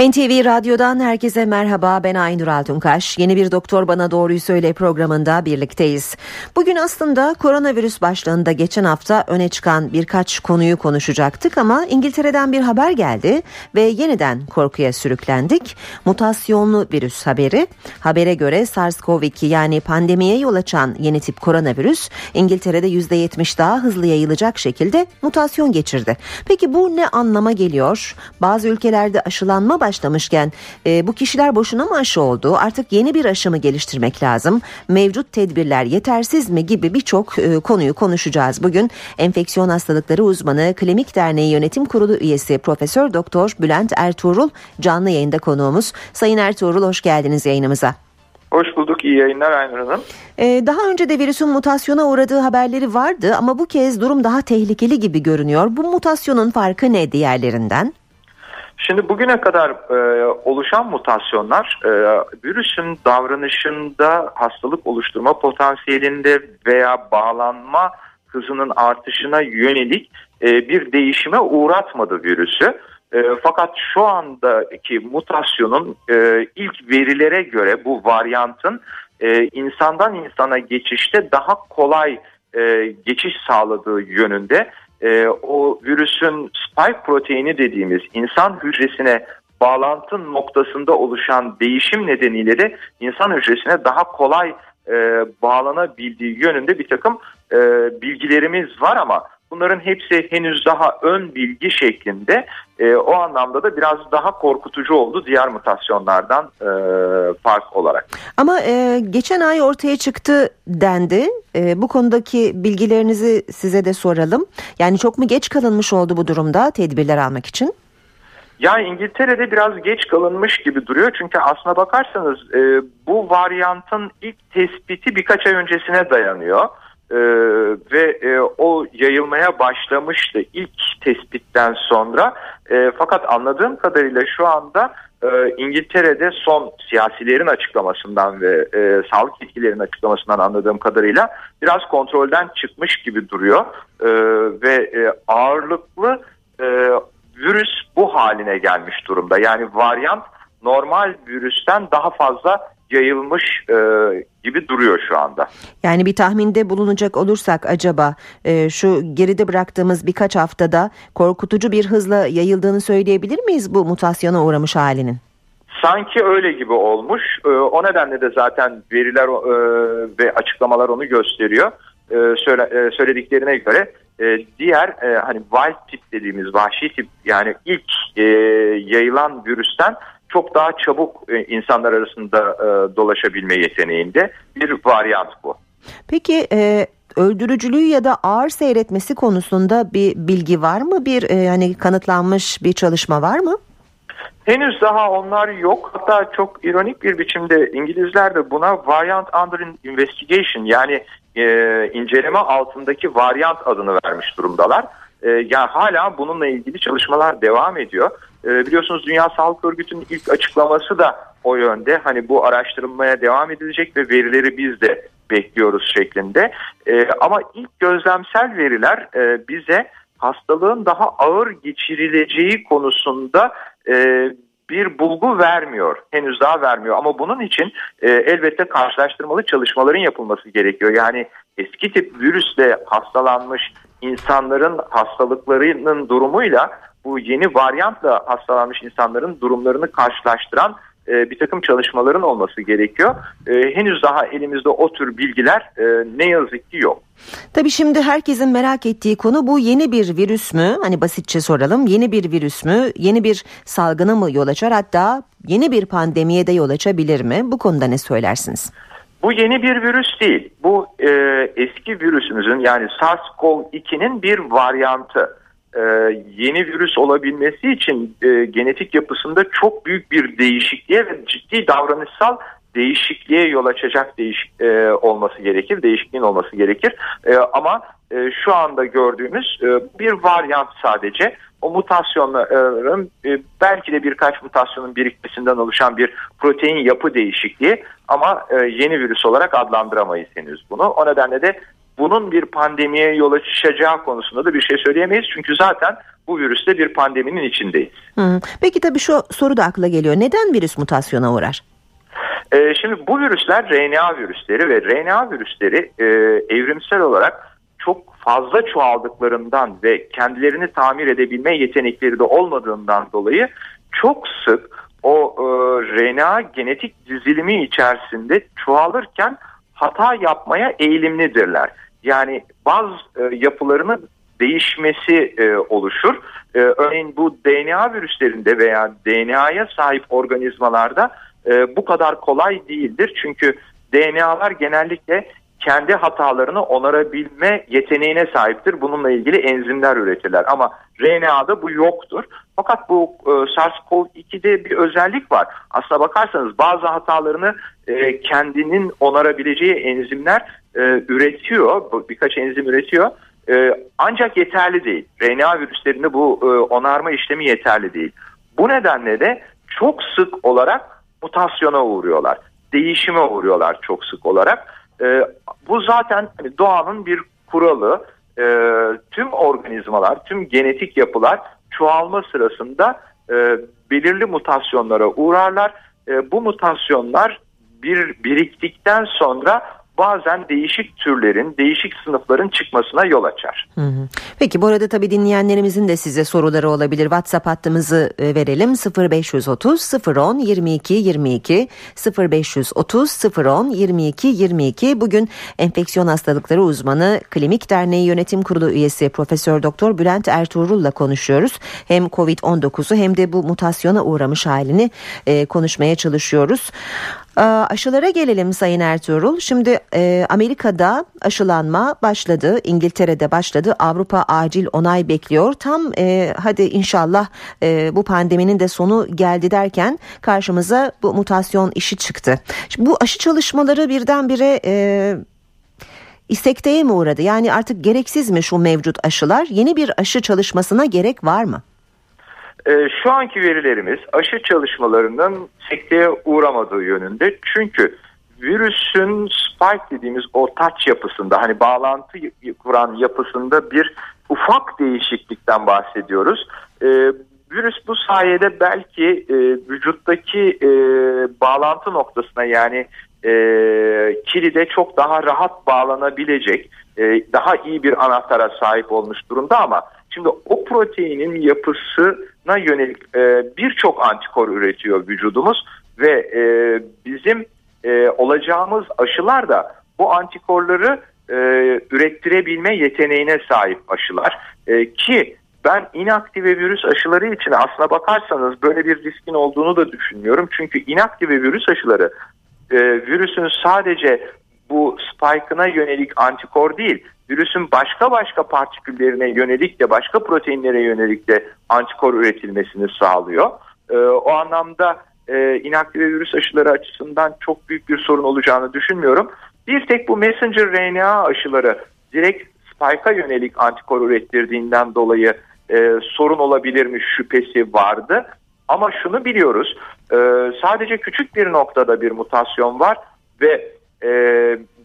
NTV Radyo'dan herkese merhaba ben Aynur Altunkaş. Yeni bir Doktor Bana Doğruyu Söyle programında birlikteyiz. Bugün aslında koronavirüs başlığında geçen hafta öne çıkan birkaç konuyu konuşacaktık ama İngiltere'den bir haber geldi ve yeniden korkuya sürüklendik. Mutasyonlu virüs haberi. Habere göre SARS-CoV-2 yani pandemiye yol açan yeni tip koronavirüs İngiltere'de %70 daha hızlı yayılacak şekilde mutasyon geçirdi. Peki bu ne anlama geliyor? Bazı ülkelerde aşılanma başlamışken e, bu kişiler boşuna mı aşı oldu? Artık yeni bir aşı mı geliştirmek lazım? Mevcut tedbirler yetersiz mi gibi birçok e, konuyu konuşacağız bugün. Enfeksiyon hastalıkları uzmanı Klinik Derneği Yönetim Kurulu üyesi Profesör Doktor Bülent Ertuğrul canlı yayında konuğumuz. Sayın Ertuğrul hoş geldiniz yayınımıza. Hoş bulduk. İyi yayınlar Aynur Hanım. Ee, daha önce de virüsün mutasyona uğradığı haberleri vardı ama bu kez durum daha tehlikeli gibi görünüyor. Bu mutasyonun farkı ne diğerlerinden? Şimdi bugüne kadar e, oluşan mutasyonlar e, virüsün davranışında hastalık oluşturma potansiyelinde veya bağlanma hızının artışına yönelik e, bir değişime uğratmadı virüsü. E, fakat şu andaki mutasyonun e, ilk verilere göre bu varyantın e, insandan insana geçişte daha kolay e, geçiş sağladığı yönünde e, o virüsün spike proteini dediğimiz insan hücresine bağlantı noktasında oluşan değişim nedeniyle de insan hücresine daha kolay e, bağlanabildiği yönünde bir takım e, bilgilerimiz var ama bunların hepsi henüz daha ön bilgi şeklinde e, o anlamda da biraz daha korkutucu oldu diğer mutasyonlardan e, fark olarak. Ama e, geçen ay ortaya çıktı dendi. E, bu konudaki bilgilerinizi size de soralım. Yani çok mu geç kalınmış oldu bu durumda tedbirler almak için? Yani İngiltere'de biraz geç kalınmış gibi duruyor. Çünkü aslına bakarsanız e, bu varyantın ilk tespiti birkaç ay öncesine dayanıyor. Ee, ve e, o yayılmaya başlamıştı ilk tespitten sonra. E, fakat anladığım kadarıyla şu anda e, İngiltere'de son siyasilerin açıklamasından ve e, sağlık yetkililerin açıklamasından anladığım kadarıyla biraz kontrolden çıkmış gibi duruyor. E, ve e, ağırlıklı e, virüs bu haline gelmiş durumda. Yani varyant normal virüsten daha fazla yayılmış e, gibi duruyor şu anda. Yani bir tahminde bulunacak olursak acaba e, şu geride bıraktığımız birkaç haftada korkutucu bir hızla yayıldığını söyleyebilir miyiz bu mutasyona uğramış halinin? Sanki öyle gibi olmuş. E, o nedenle de zaten veriler e, ve açıklamalar onu gösteriyor. E, söyle, e, söylediklerine göre e, diğer e, hani wild tip dediğimiz vahşi tip yani ilk e, yayılan virüsten çok daha çabuk e, insanlar arasında e, dolaşabilme yeteneğinde bir varyant bu. Peki e, öldürücülüğü ya da ağır seyretmesi konusunda bir bilgi var mı? Bir e, hani kanıtlanmış bir çalışma var mı? Henüz daha onlar yok. Hatta çok ironik bir biçimde İngilizler de buna variant under investigation yani e, inceleme altındaki varyant adını vermiş durumdalar. E, yani hala bununla ilgili çalışmalar devam ediyor. E, biliyorsunuz Dünya Sağlık Örgütü'nün ilk açıklaması da o yönde. Hani bu araştırılmaya devam edilecek ve verileri biz de bekliyoruz şeklinde. E, ama ilk gözlemsel veriler e, bize hastalığın daha ağır geçirileceği konusunda e, bir bulgu vermiyor. Henüz daha vermiyor ama bunun için e, elbette karşılaştırmalı çalışmaların yapılması gerekiyor. Yani eski tip virüsle hastalanmış insanların hastalıklarının durumuyla bu yeni varyantla hastalanmış insanların durumlarını karşılaştıran e, bir takım çalışmaların olması gerekiyor. E, henüz daha elimizde o tür bilgiler e, ne yazık ki yok. Tabii şimdi herkesin merak ettiği konu bu yeni bir virüs mü? Hani basitçe soralım. Yeni bir virüs mü? Yeni bir salgına mı yol açar? Hatta yeni bir pandemiye de yol açabilir mi? Bu konuda ne söylersiniz? Bu yeni bir virüs değil. Bu e, eski virüsümüzün yani SARS-CoV-2'nin bir varyantı. E, yeni virüs olabilmesi için e, genetik yapısında çok büyük bir değişikliğe ve ciddi davranışsal değişikliğe yol açacak değişik e, olması gerekir, değişikliğin olması gerekir. E, ama e, şu anda gördüğümüz e, bir varyant sadece o mutasyonların e, belki de birkaç mutasyonun birikmesinden oluşan bir protein yapı değişikliği ama e, yeni virüs olarak adlandıramayız henüz bunu. O nedenle de bunun bir pandemiye yol açacağı konusunda da bir şey söyleyemeyiz. Çünkü zaten bu virüste bir pandeminin içindeyiz. Hı. Peki tabii şu soru da akla geliyor. Neden virüs mutasyona uğrar? Ee, şimdi bu virüsler RNA virüsleri ve RNA virüsleri e, evrimsel olarak çok fazla çoğaldıklarından ve kendilerini tamir edebilme yetenekleri de olmadığından dolayı çok sık o e, RNA genetik dizilimi içerisinde çoğalırken hata yapmaya eğilimlidirler. Yani bazı e, yapılarının değişmesi e, oluşur. E, örneğin bu DNA virüslerinde veya DNA'ya sahip organizmalarda e, bu kadar kolay değildir. Çünkü DNA'lar genellikle kendi hatalarını onarabilme yeteneğine sahiptir. Bununla ilgili enzimler üretirler ama RNA'da bu yoktur. Fakat bu e, SARS-CoV-2'de bir özellik var. Aslına bakarsanız bazı hatalarını e, kendinin onarabileceği enzimler e, üretiyor. Birkaç enzim üretiyor. E, ancak yeterli değil. RNA virüslerinde bu e, onarma işlemi yeterli değil. Bu nedenle de çok sık olarak mutasyona uğruyorlar. Değişime uğruyorlar çok sık olarak. E, bu zaten hani doğanın bir kuralı. E, tüm organizmalar, tüm genetik yapılar çoğalma sırasında e, belirli mutasyonlara uğrarlar. E, bu mutasyonlar bir biriktikten sonra bazen değişik türlerin, değişik sınıfların çıkmasına yol açar. Peki bu arada tabii dinleyenlerimizin de size soruları olabilir. WhatsApp hattımızı e, verelim 0530 010 22 22 0530 010 22 22. Bugün enfeksiyon hastalıkları uzmanı Klinik Derneği Yönetim Kurulu üyesi Profesör Doktor Bülent Ertuğrul'la konuşuyoruz. Hem Covid-19'u hem de bu mutasyona uğramış halini e, konuşmaya çalışıyoruz. Ee, aşılara gelelim Sayın Ertuğrul. Şimdi e, Amerika'da aşılanma başladı, İngiltere'de başladı. Avrupa acil onay bekliyor. Tam e, hadi inşallah e, bu pandeminin de sonu geldi derken karşımıza bu mutasyon işi çıktı. Şimdi bu aşı çalışmaları birdenbire e, istekteye mi uğradı? Yani artık gereksiz mi şu mevcut aşılar? Yeni bir aşı çalışmasına gerek var mı? E, şu anki verilerimiz aşı çalışmalarının sekteye uğramadığı yönünde. Çünkü virüsün spike dediğimiz o taç yapısında hani bağlantı kuran yapısında bir ufak değişiklikten bahsediyoruz. E, virüs bu sayede belki e, vücuttaki e, bağlantı noktasına yani e, kilide çok daha rahat bağlanabilecek e, daha iyi bir anahtara sahip olmuş durumda ama şimdi o proteinin yapısına yönelik e, birçok antikor üretiyor vücudumuz ve e, bizim e, olacağımız aşılar da bu antikorları e, ürettirebilme yeteneğine sahip aşılar e, ki ben inaktive virüs aşıları için aslına bakarsanız böyle bir riskin olduğunu da düşünmüyorum. Çünkü inaktive virüs aşıları e, virüsün sadece bu spike'ına yönelik antikor değil, virüsün başka başka partiküllerine yönelik de başka proteinlere yönelik de antikor üretilmesini sağlıyor. E, o anlamda e, inaktive virüs aşıları açısından çok büyük bir sorun olacağını düşünmüyorum. Bir tek bu messenger RNA aşıları direkt spike'a yönelik antikor ürettirdiğinden dolayı e, sorun olabilirmiş şüphesi vardı. Ama şunu biliyoruz e, sadece küçük bir noktada bir mutasyon var ve e,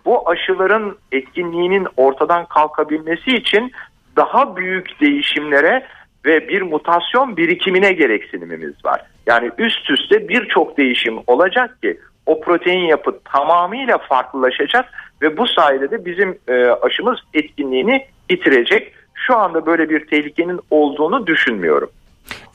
bu aşıların etkinliğinin ortadan kalkabilmesi için daha büyük değişimlere ve bir mutasyon birikimine gereksinimimiz var. Yani üst üste birçok değişim olacak ki o protein yapı tamamıyla farklılaşacak ve bu sayede de bizim e, aşımız etkinliğini bitirecek. Şu anda böyle bir tehlikenin olduğunu düşünmüyorum.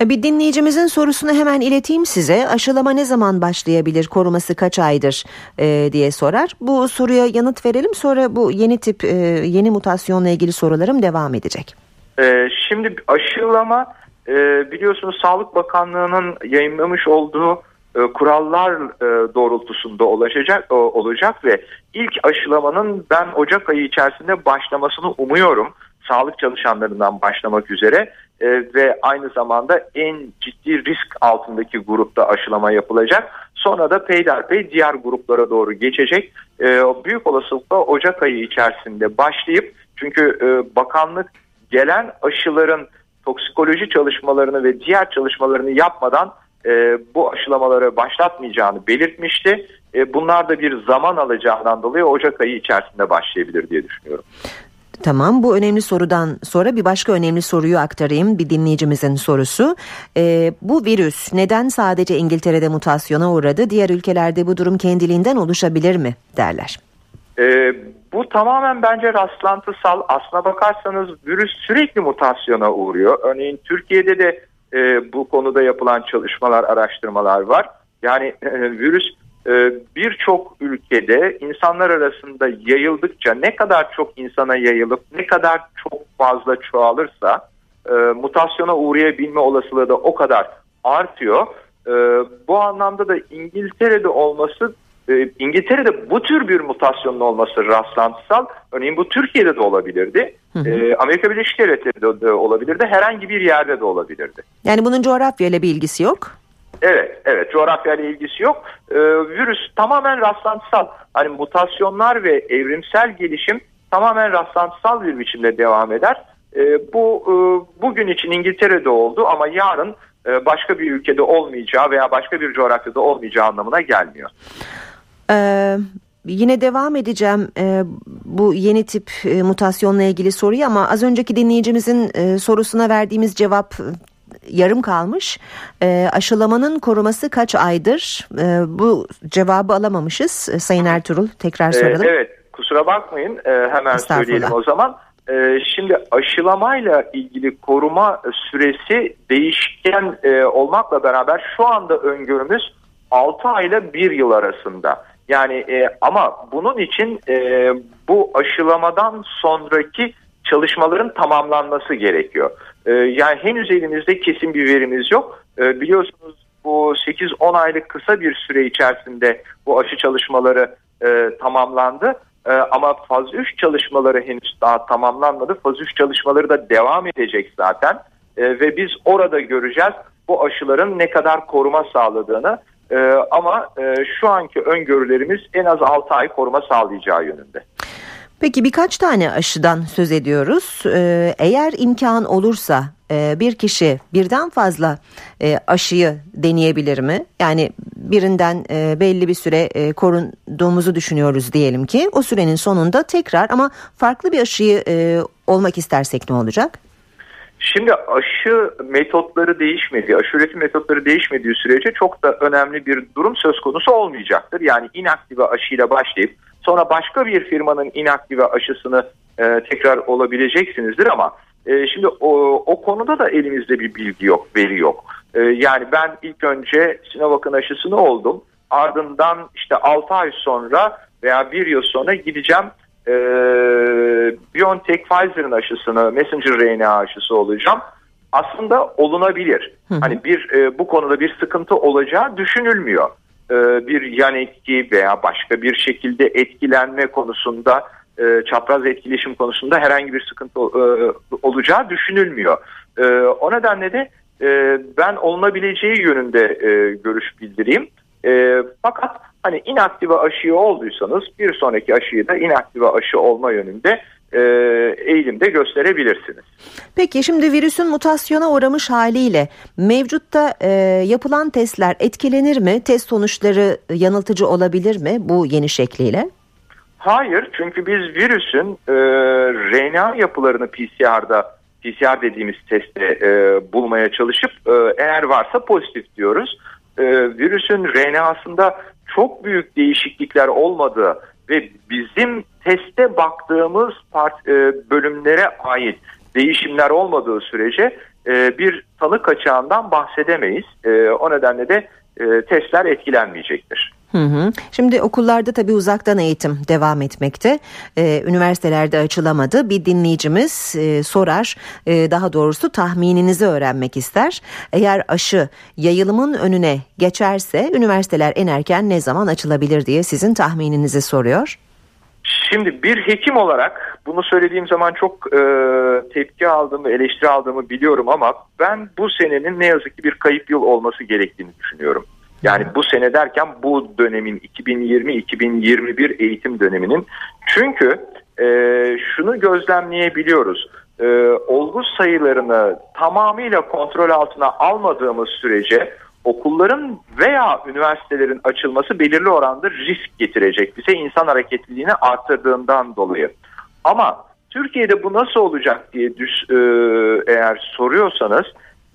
E, bir dinleyicimizin sorusunu hemen ileteyim size. Aşılama ne zaman başlayabilir, koruması kaç aydır e, diye sorar. Bu soruya yanıt verelim sonra bu yeni tip, e, yeni mutasyonla ilgili sorularım devam edecek. E, şimdi aşılama e, biliyorsunuz Sağlık Bakanlığı'nın yayınlamış olduğu e, kurallar e, doğrultusunda ulaşacak olacak ve ilk aşılamanın ben Ocak ayı içerisinde başlamasını umuyorum. Sağlık çalışanlarından başlamak üzere e, ve aynı zamanda en ciddi risk altındaki grupta aşılama yapılacak. Sonra da peyderpey diğer gruplara doğru geçecek. Büyük olasılıkla Ocak ayı içerisinde başlayıp çünkü bakanlık gelen aşıların toksikoloji çalışmalarını ve diğer çalışmalarını yapmadan e, bu aşılamaları başlatmayacağını belirtmişti. E, bunlar da bir zaman alacağından dolayı Ocak ayı içerisinde başlayabilir diye düşünüyorum. Tamam bu önemli sorudan sonra bir başka önemli soruyu aktarayım bir dinleyicimizin sorusu. Ee, bu virüs neden sadece İngiltere'de mutasyona uğradı diğer ülkelerde bu durum kendiliğinden oluşabilir mi derler. Ee, bu tamamen bence rastlantısal aslına bakarsanız virüs sürekli mutasyona uğruyor. Örneğin Türkiye'de de e, bu konuda yapılan çalışmalar araştırmalar var. Yani e, virüs birçok ülkede insanlar arasında yayıldıkça ne kadar çok insana yayılıp ne kadar çok fazla çoğalırsa e, mutasyona uğrayabilme olasılığı da o kadar artıyor. E, bu anlamda da İngiltere'de olması e, İngiltere'de bu tür bir mutasyonun olması rastlantısal. Örneğin bu Türkiye'de de olabilirdi. Hı hı. E, Amerika Birleşik Devletleri'de de olabilirdi. Herhangi bir yerde de olabilirdi. Yani bunun coğrafyayla bir ilgisi yok. Evet, evet. Coğrafyayla ilgisi yok. Ee, virüs tamamen rastlantısal. Hani mutasyonlar ve evrimsel gelişim tamamen rastlantısal bir biçimde devam eder. Ee, bu e, bugün için İngiltere'de oldu ama yarın e, başka bir ülkede olmayacağı veya başka bir coğrafyada olmayacağı anlamına gelmiyor. Ee, yine devam edeceğim e, bu yeni tip e, mutasyonla ilgili soruyu ama az önceki dinleyicimizin e, sorusuna verdiğimiz cevap yarım kalmış. E, aşılamanın koruması kaç aydır? E, bu cevabı alamamışız. E, Sayın Ertuğrul tekrar ee, soralım. E, evet kusura bakmayın e, hemen söyleyelim o zaman. E, şimdi aşılamayla ilgili koruma süresi değişken e, olmakla beraber şu anda öngörümüz 6 ayla 1 yıl arasında. Yani e, ama bunun için e, bu aşılamadan sonraki çalışmaların tamamlanması gerekiyor. E, yani henüz elimizde kesin bir verimiz yok. E, biliyorsunuz bu 8-10 aylık kısa bir süre içerisinde bu aşı çalışmaları e, tamamlandı. E, ama faz 3 çalışmaları henüz daha tamamlanmadı. Faz 3 çalışmaları da devam edecek zaten. Ve biz orada göreceğiz bu aşıların ne kadar koruma sağladığını. Ama e, şu anki öngörülerimiz en az 6 ay koruma sağlayacağı yönünde. Peki birkaç tane aşıdan söz ediyoruz. Ee, eğer imkan olursa e, bir kişi birden fazla e, aşıyı deneyebilir mi? Yani birinden e, belli bir süre korunduğumuzu düşünüyoruz diyelim ki. O sürenin sonunda tekrar ama farklı bir aşıyı olmak istersek ne olacak? Şimdi aşı metotları değişmediği, aşı üretim metotları değişmediği sürece çok da önemli bir durum söz konusu olmayacaktır. Yani inaktive aşıyla başlayıp Sonra başka bir firmanın inaktive aşısını e, tekrar olabileceksinizdir ama e, şimdi o, o konuda da elimizde bir bilgi yok, veri yok. E, yani ben ilk önce Sinovac'ın aşısını oldum. Ardından işte 6 ay sonra veya 1 yıl sonra gideceğim e, BioNTech Pfizer'ın aşısını, messenger RNA aşısı olacağım. Aslında olunabilir. Hı hı. Hani bir e, bu konuda bir sıkıntı olacağı düşünülmüyor. E, bir yan etki veya başka bir şekilde etkilenme konusunda e, çapraz etkileşim konusunda herhangi bir sıkıntı e, olacağı düşünülmüyor. O nedenle de ben olunabileceği yönünde görüş bildireyim. Fakat hani inaktive aşıyı olduysanız bir sonraki aşıyı da inaktive aşı olma yönünde e, eğilimde gösterebilirsiniz. Peki şimdi virüsün mutasyona uğramış haliyle mevcutta e, yapılan testler etkilenir mi? Test sonuçları yanıltıcı olabilir mi bu yeni şekliyle? Hayır çünkü biz virüsün e, RNA yapılarını PCR'da PCR dediğimiz testte e, bulmaya çalışıp e, eğer varsa pozitif diyoruz. E, virüsün RNA'sında çok büyük değişiklikler olmadığı ve bizim teste baktığımız part, e, bölümlere ait değişimler olmadığı sürece e, bir tanı kaçağından bahsedemeyiz. E, o nedenle de e, testler etkilenmeyecektir. Hı hı. Şimdi okullarda tabii uzaktan eğitim devam etmekte. Ee, üniversitelerde açılamadı. Bir dinleyicimiz e, sorar, e, daha doğrusu tahmininizi öğrenmek ister. Eğer aşı yayılımın önüne geçerse üniversiteler en erken ne zaman açılabilir diye sizin tahmininizi soruyor. Şimdi bir hekim olarak bunu söylediğim zaman çok e, tepki aldığımı, eleştiri aldığımı biliyorum ama ben bu senenin ne yazık ki bir kayıp yıl olması gerektiğini düşünüyorum. Yani bu sene derken bu dönemin 2020-2021 eğitim döneminin çünkü e, şunu gözlemleyebiliyoruz. E, olgu sayılarını tamamıyla kontrol altına almadığımız sürece okulların veya üniversitelerin açılması belirli oranda risk getirecek bize insan hareketliliğini arttırdığından dolayı. Ama Türkiye'de bu nasıl olacak diye düş, e, eğer soruyorsanız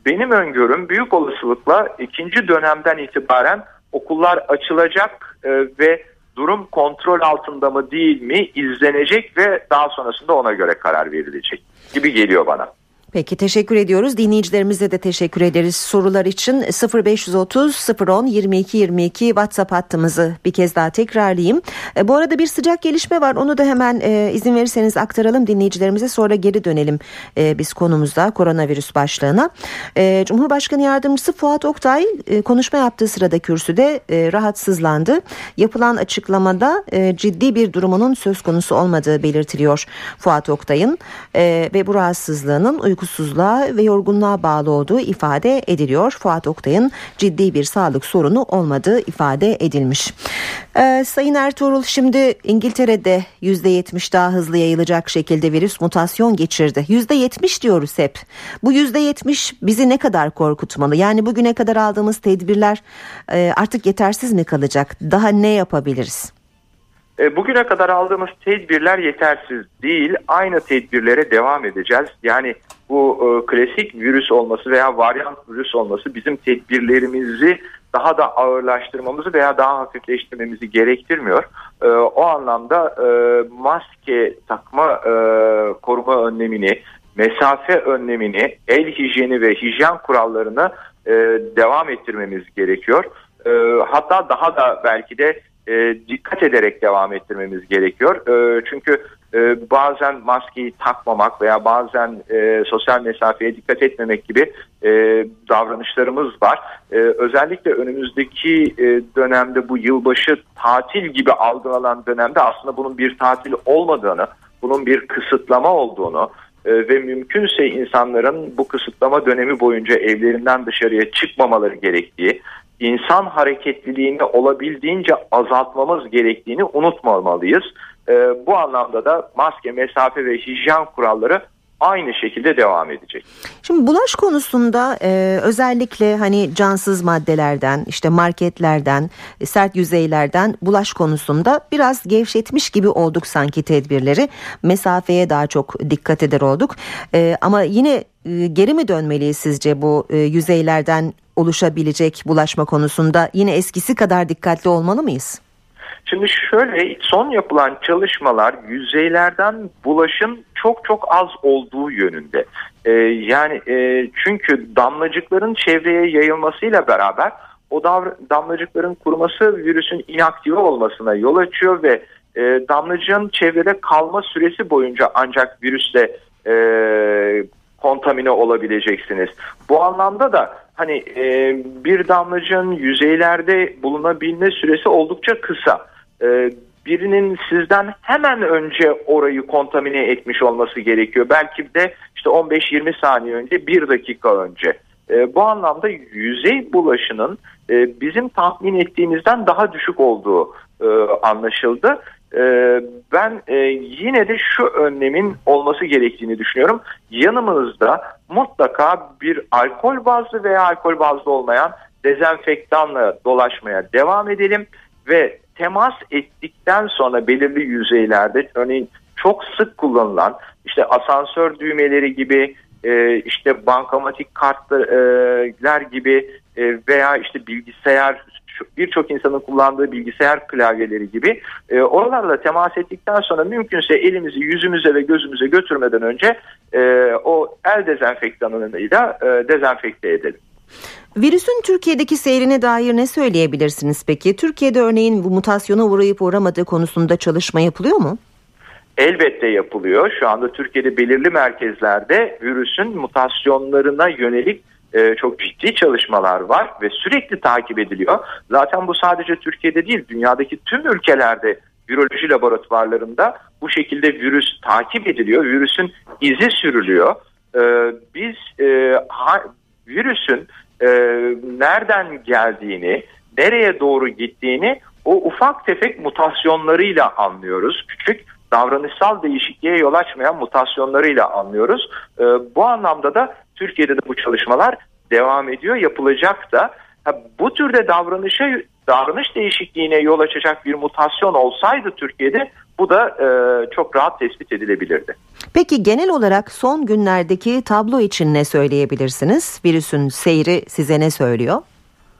benim öngörüm büyük olasılıkla ikinci dönemden itibaren okullar açılacak e, ve durum kontrol altında mı değil mi izlenecek ve daha sonrasında ona göre karar verilecek gibi geliyor bana. Peki teşekkür ediyoruz. Dinleyicilerimize de teşekkür ederiz sorular için. 0530 010 22 22 WhatsApp hattımızı bir kez daha tekrarlayayım. E, bu arada bir sıcak gelişme var. Onu da hemen e, izin verirseniz aktaralım dinleyicilerimize. Sonra geri dönelim e, biz konumuzda koronavirüs başlığına. E, Cumhurbaşkanı Yardımcısı Fuat Oktay e, konuşma yaptığı sırada kürsüde e, rahatsızlandı. Yapılan açıklamada e, ciddi bir durumunun söz konusu olmadığı belirtiliyor Fuat Oktay'ın e, ve bu rahatsızlığının uyku uykusuzluğa ve yorgunluğa bağlı olduğu ifade ediliyor. Fuat Oktay'ın ciddi bir sağlık sorunu olmadığı ifade edilmiş. Ee, Sayın Ertuğrul şimdi İngiltere'de %70 daha hızlı yayılacak şekilde virüs mutasyon geçirdi. %70 diyoruz hep. Bu %70 bizi ne kadar korkutmalı? Yani bugüne kadar aldığımız tedbirler e, artık yetersiz mi kalacak? Daha ne yapabiliriz? E, bugüne kadar aldığımız tedbirler yetersiz değil. Aynı tedbirlere devam edeceğiz. Yani bu e, klasik virüs olması veya varyant virüs olması bizim tedbirlerimizi daha da ağırlaştırmamızı veya daha hafifleştirmemizi gerektirmiyor. E, o anlamda e, maske takma e, koruma önlemini, mesafe önlemini, el hijyeni ve hijyen kurallarını e, devam ettirmemiz gerekiyor. E, hatta daha da belki de e, dikkat ederek devam ettirmemiz gerekiyor. E, çünkü e, bazen maskeyi takmamak veya bazen e, sosyal mesafeye dikkat etmemek gibi e, davranışlarımız var. E, özellikle önümüzdeki e, dönemde bu yılbaşı tatil gibi algılanan dönemde aslında bunun bir tatil olmadığını, bunun bir kısıtlama olduğunu, e, ve mümkünse insanların bu kısıtlama dönemi boyunca evlerinden dışarıya çıkmamaları gerektiği, insan hareketliliğini olabildiğince azaltmamız gerektiğini unutmamalıyız. E, bu anlamda da maske, mesafe ve hijyen kuralları aynı şekilde devam edecek. Şimdi bulaş konusunda e, özellikle hani cansız maddelerden işte marketlerden sert yüzeylerden bulaş konusunda biraz gevşetmiş gibi olduk sanki tedbirleri mesafeye daha çok dikkat eder olduk e, ama yine e, geri mi dönmeliyiz sizce bu e, yüzeylerden oluşabilecek bulaşma konusunda yine eskisi kadar dikkatli olmalı mıyız? Şimdi şöyle son yapılan çalışmalar yüzeylerden bulaşın çok çok az olduğu yönünde. Ee, yani e, çünkü damlacıkların çevreye yayılmasıyla beraber o damlacıkların kuruması virüsün inaktive olmasına yol açıyor ve e, damlacığın çevrede kalma süresi boyunca ancak virüsle e, kontamine olabileceksiniz. Bu anlamda da hani e, bir damlacığın yüzeylerde bulunabilme süresi oldukça kısa. E, birinin sizden hemen önce orayı kontamine etmiş olması gerekiyor. Belki de işte 15-20 saniye önce, bir dakika önce. E, bu anlamda yüzey bulaşının e, bizim tahmin ettiğimizden daha düşük olduğu e, anlaşıldı. Ee, ben e, yine de şu önlemin olması gerektiğini düşünüyorum. Yanımızda mutlaka bir alkol bazlı veya alkol bazlı olmayan dezenfektanla dolaşmaya devam edelim ve temas ettikten sonra belirli yüzeylerde örneğin çok sık kullanılan işte asansör düğmeleri gibi e, işte bankamatik kartlar gibi e, veya işte bilgisayar birçok insanın kullandığı bilgisayar klavyeleri gibi e, oralarla temas ettikten sonra mümkünse elimizi yüzümüze ve gözümüze götürmeden önce e, o el dezenfektanıyla e, dezenfekte edelim. Virüsün Türkiye'deki seyrine dair ne söyleyebilirsiniz peki? Türkiye'de örneğin bu mutasyona uğrayıp uğramadığı konusunda çalışma yapılıyor mu? Elbette yapılıyor. Şu anda Türkiye'de belirli merkezlerde virüsün mutasyonlarına yönelik e, çok ciddi çalışmalar var ve sürekli takip ediliyor. Zaten bu sadece Türkiye'de değil dünyadaki tüm ülkelerde viroloji laboratuvarlarında bu şekilde virüs takip ediliyor. Virüsün izi sürülüyor. E, biz e, virüsün nereden geldiğini, nereye doğru gittiğini o ufak tefek mutasyonlarıyla anlıyoruz. Küçük davranışsal değişikliğe yol açmayan mutasyonlarıyla anlıyoruz. Bu anlamda da Türkiye'de de bu çalışmalar devam ediyor, yapılacak da. Ha, bu türde davranışa davranış değişikliğine yol açacak bir mutasyon olsaydı Türkiye'de bu da e, çok rahat tespit edilebilirdi. Peki genel olarak son günlerdeki tablo için ne söyleyebilirsiniz? Virüsün seyri size ne söylüyor?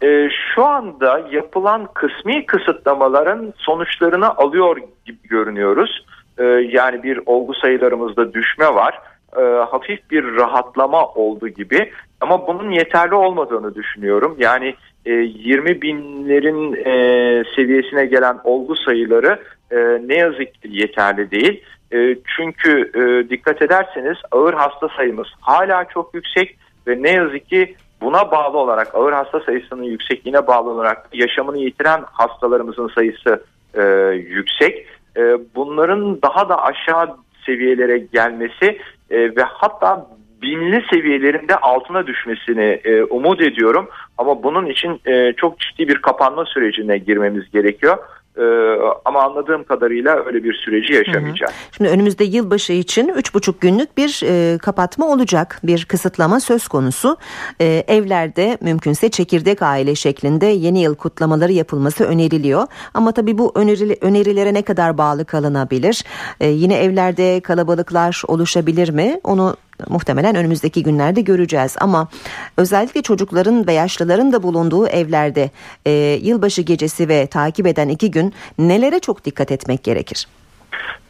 E, şu anda yapılan kısmi kısıtlamaların sonuçlarını alıyor gibi görünüyoruz. E, yani bir olgu sayılarımızda düşme var. E, hafif bir rahatlama oldu gibi ama bunun yeterli olmadığını düşünüyorum. Yani e, 20 binlerin e, seviyesine gelen olgu sayıları e, ne yazık ki yeterli değil. E, çünkü e, dikkat ederseniz ağır hasta sayımız hala çok yüksek ve ne yazık ki buna bağlı olarak ağır hasta sayısının yüksekliğine bağlı olarak yaşamını yitiren hastalarımızın sayısı e, yüksek. E, bunların daha da aşağı seviyelere gelmesi e, ve hatta binli seviyelerinde altına düşmesini e, umut ediyorum. Ama bunun için e, çok ciddi bir kapanma sürecine girmemiz gerekiyor. Ee, ama anladığım kadarıyla öyle bir süreci yaşamayacağız. Şimdi önümüzde yılbaşı için 3,5 günlük bir e, kapatma olacak. Bir kısıtlama söz konusu. E, evlerde mümkünse çekirdek aile şeklinde yeni yıl kutlamaları yapılması öneriliyor. Ama tabii bu öneri, önerilere ne kadar bağlı kalınabilir? E, yine evlerde kalabalıklar oluşabilir mi? Onu muhtemelen önümüzdeki günlerde göreceğiz ama özellikle çocukların ve yaşlıların da bulunduğu evlerde e, yılbaşı gecesi ve takip eden iki gün nelere çok dikkat etmek gerekir?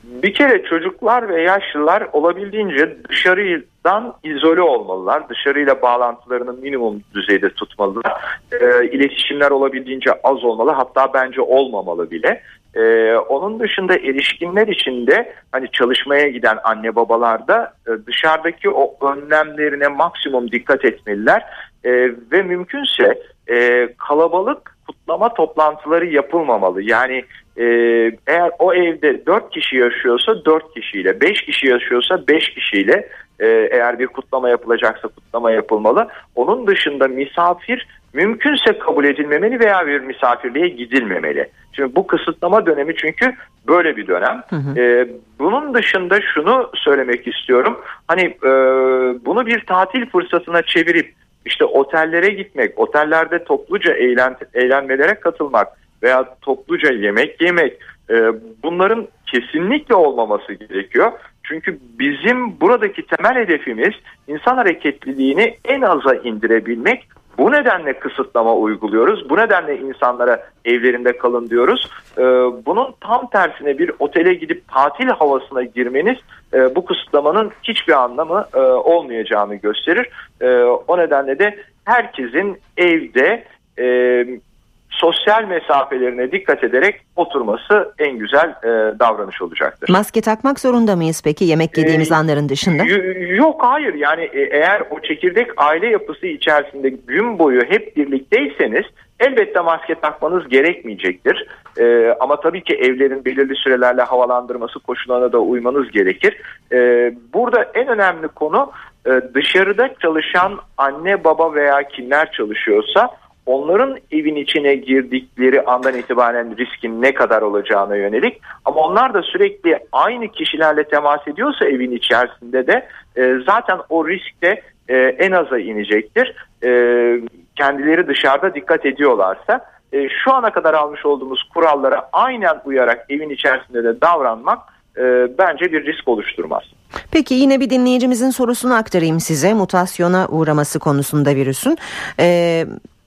Bir kere çocuklar ve yaşlılar olabildiğince dışarıdan izole olmalılar. Dışarıyla bağlantılarını minimum düzeyde tutmalılar. E, iletişimler olabildiğince az olmalı hatta bence olmamalı bile. Ee, onun dışında erişkinler için de hani çalışmaya giden anne babalar da e, dışarıdaki o önlemlerine maksimum dikkat etmeliler e, ve mümkünse e, kalabalık kutlama toplantıları yapılmamalı. Yani e, eğer o evde 4 kişi yaşıyorsa 4 kişiyle, 5 kişi yaşıyorsa 5 kişiyle e, eğer bir kutlama yapılacaksa kutlama yapılmalı. Onun dışında misafir mümkünse kabul edilmemeli veya bir misafirliğe gidilmemeli. Şimdi bu kısıtlama dönemi çünkü böyle bir dönem. Hı hı. Ee, bunun dışında şunu söylemek istiyorum. Hani e, bunu bir tatil fırsatına çevirip işte otellere gitmek, otellerde topluca eğlen, eğlenmelere katılmak veya topluca yemek yemek e, bunların kesinlikle olmaması gerekiyor. Çünkü bizim buradaki temel hedefimiz insan hareketliliğini en aza indirebilmek bu nedenle kısıtlama uyguluyoruz. Bu nedenle insanlara evlerinde kalın diyoruz. Ee, bunun tam tersine bir otele gidip tatil havasına girmeniz e, bu kısıtlamanın hiçbir anlamı e, olmayacağını gösterir. E, o nedenle de herkesin evde sosyal mesafelerine dikkat ederek oturması en güzel e, davranış olacaktır. Maske takmak zorunda mıyız peki yemek yediğimiz ee, anların dışında? Yok hayır yani e, eğer o çekirdek aile yapısı içerisinde gün boyu hep birlikteyseniz elbette maske takmanız gerekmeyecektir. Ee, ama tabii ki evlerin belirli sürelerle havalandırması koşullarına da uymanız gerekir. Ee, burada en önemli konu e, dışarıda çalışan anne baba veya kimler çalışıyorsa onların evin içine girdikleri andan itibaren riskin ne kadar olacağına yönelik ama onlar da sürekli aynı kişilerle temas ediyorsa evin içerisinde de e, zaten o risk de e, en aza inecektir. E, kendileri dışarıda dikkat ediyorlarsa e, şu ana kadar almış olduğumuz kurallara aynen uyarak evin içerisinde de davranmak e, bence bir risk oluşturmaz. Peki yine bir dinleyicimizin sorusunu aktarayım size mutasyona uğraması konusunda virüsün. Ee,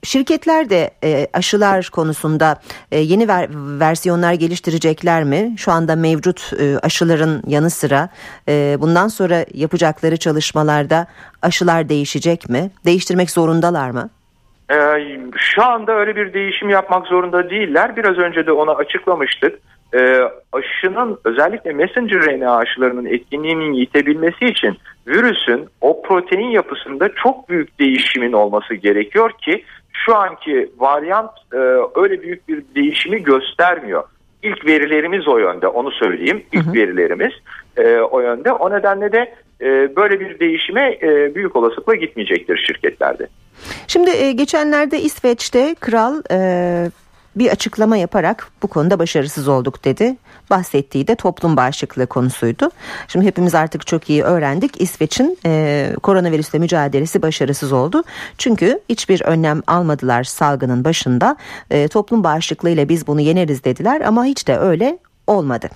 Şirketler de e, aşılar konusunda e, yeni ver, versiyonlar geliştirecekler mi? Şu anda mevcut e, aşıların yanı sıra e, bundan sonra yapacakları çalışmalarda aşılar değişecek mi? Değiştirmek zorundalar mı? Ee, şu anda öyle bir değişim yapmak zorunda değiller. Biraz önce de onu açıklamıştık. Ee, aşının özellikle messenger RNA aşılarının etkinliğinin yitebilmesi için virüsün o protein yapısında çok büyük değişimin olması gerekiyor ki şu anki varyant e, öyle büyük bir değişimi göstermiyor. İlk verilerimiz o yönde onu söyleyeyim. İlk hı hı. verilerimiz e, o yönde. O nedenle de e, böyle bir değişime e, büyük olasılıkla gitmeyecektir şirketlerde. Şimdi e, geçenlerde İsveç'te kral e, bir açıklama yaparak bu konuda başarısız olduk dedi. Bahsettiği de toplum bağışıklığı konusuydu. Şimdi hepimiz artık çok iyi öğrendik. İsveç'in e, koronavirüsle mücadelesi başarısız oldu. Çünkü hiçbir önlem almadılar salgının başında. E, toplum bağışıklığı ile biz bunu yeneriz dediler ama hiç de öyle olmadı.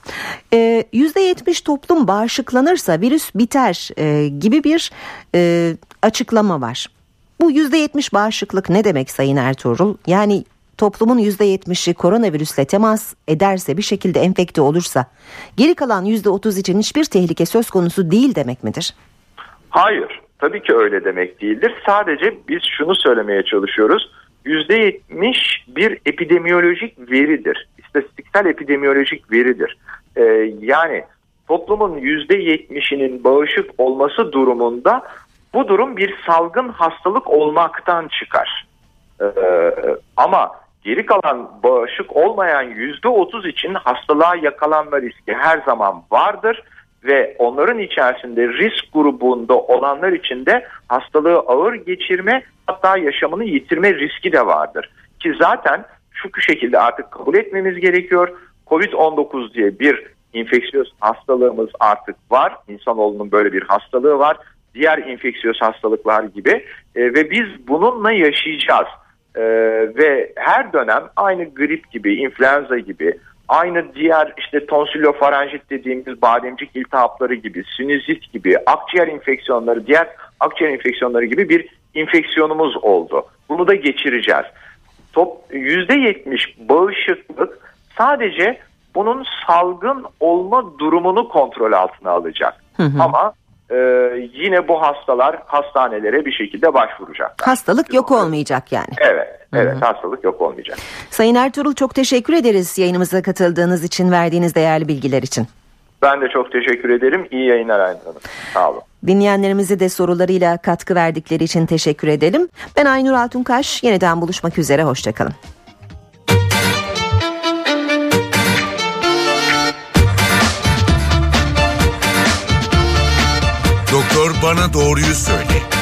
Ee, %70 toplum bağışıklanırsa virüs biter e, gibi bir e, açıklama var. Bu %70 bağışıklık ne demek Sayın Ertuğrul? Yani toplumun %70'i koronavirüsle temas ederse bir şekilde enfekte olursa geri kalan %30 için hiçbir tehlike söz konusu değil demek midir? Hayır tabii ki öyle demek değildir. Sadece biz şunu söylemeye çalışıyoruz. %70 bir epidemiyolojik veridir. İstatistiksel epidemiyolojik veridir. Ee, yani toplumun %70'inin bağışık olması durumunda bu durum bir salgın hastalık olmaktan çıkar. Ee, ama geri kalan bağışık olmayan %30 için hastalığa yakalanma riski her zaman vardır ve onların içerisinde risk grubunda olanlar için de hastalığı ağır geçirme hatta yaşamını yitirme riski de vardır. Ki zaten şu şekilde artık kabul etmemiz gerekiyor. Covid-19 diye bir infeksiyöz hastalığımız artık var. İnsanoğlunun böyle bir hastalığı var. Diğer infeksiyöz hastalıklar gibi e, ve biz bununla yaşayacağız. E, ve her dönem aynı grip gibi, influenza gibi, aynı diğer işte tonsillofarenjit dediğimiz bademcik iltihapları gibi, sinüzit gibi, akciğer enfeksiyonları, diğer akciğer enfeksiyonları gibi bir infeksiyonumuz oldu. Bunu da geçireceğiz. Top %70 bağışıklık sadece bunun salgın olma durumunu kontrol altına alacak. Hı hı. Ama e, yine bu hastalar hastanelere bir şekilde başvuracak. Hastalık yok olmayacak yani. Evet, evet Hı-hı. hastalık yok olmayacak. Sayın Ertuğrul çok teşekkür ederiz yayınımıza katıldığınız için, verdiğiniz değerli bilgiler için. Ben de çok teşekkür ederim. İyi yayınlar Aynur Hanım. Sağ olun. Dinleyenlerimize de sorularıyla katkı verdikleri için teşekkür edelim. Ben Aynur Altunkaş. Yeniden buluşmak üzere. Hoşçakalın. Bana doğruyu söyle.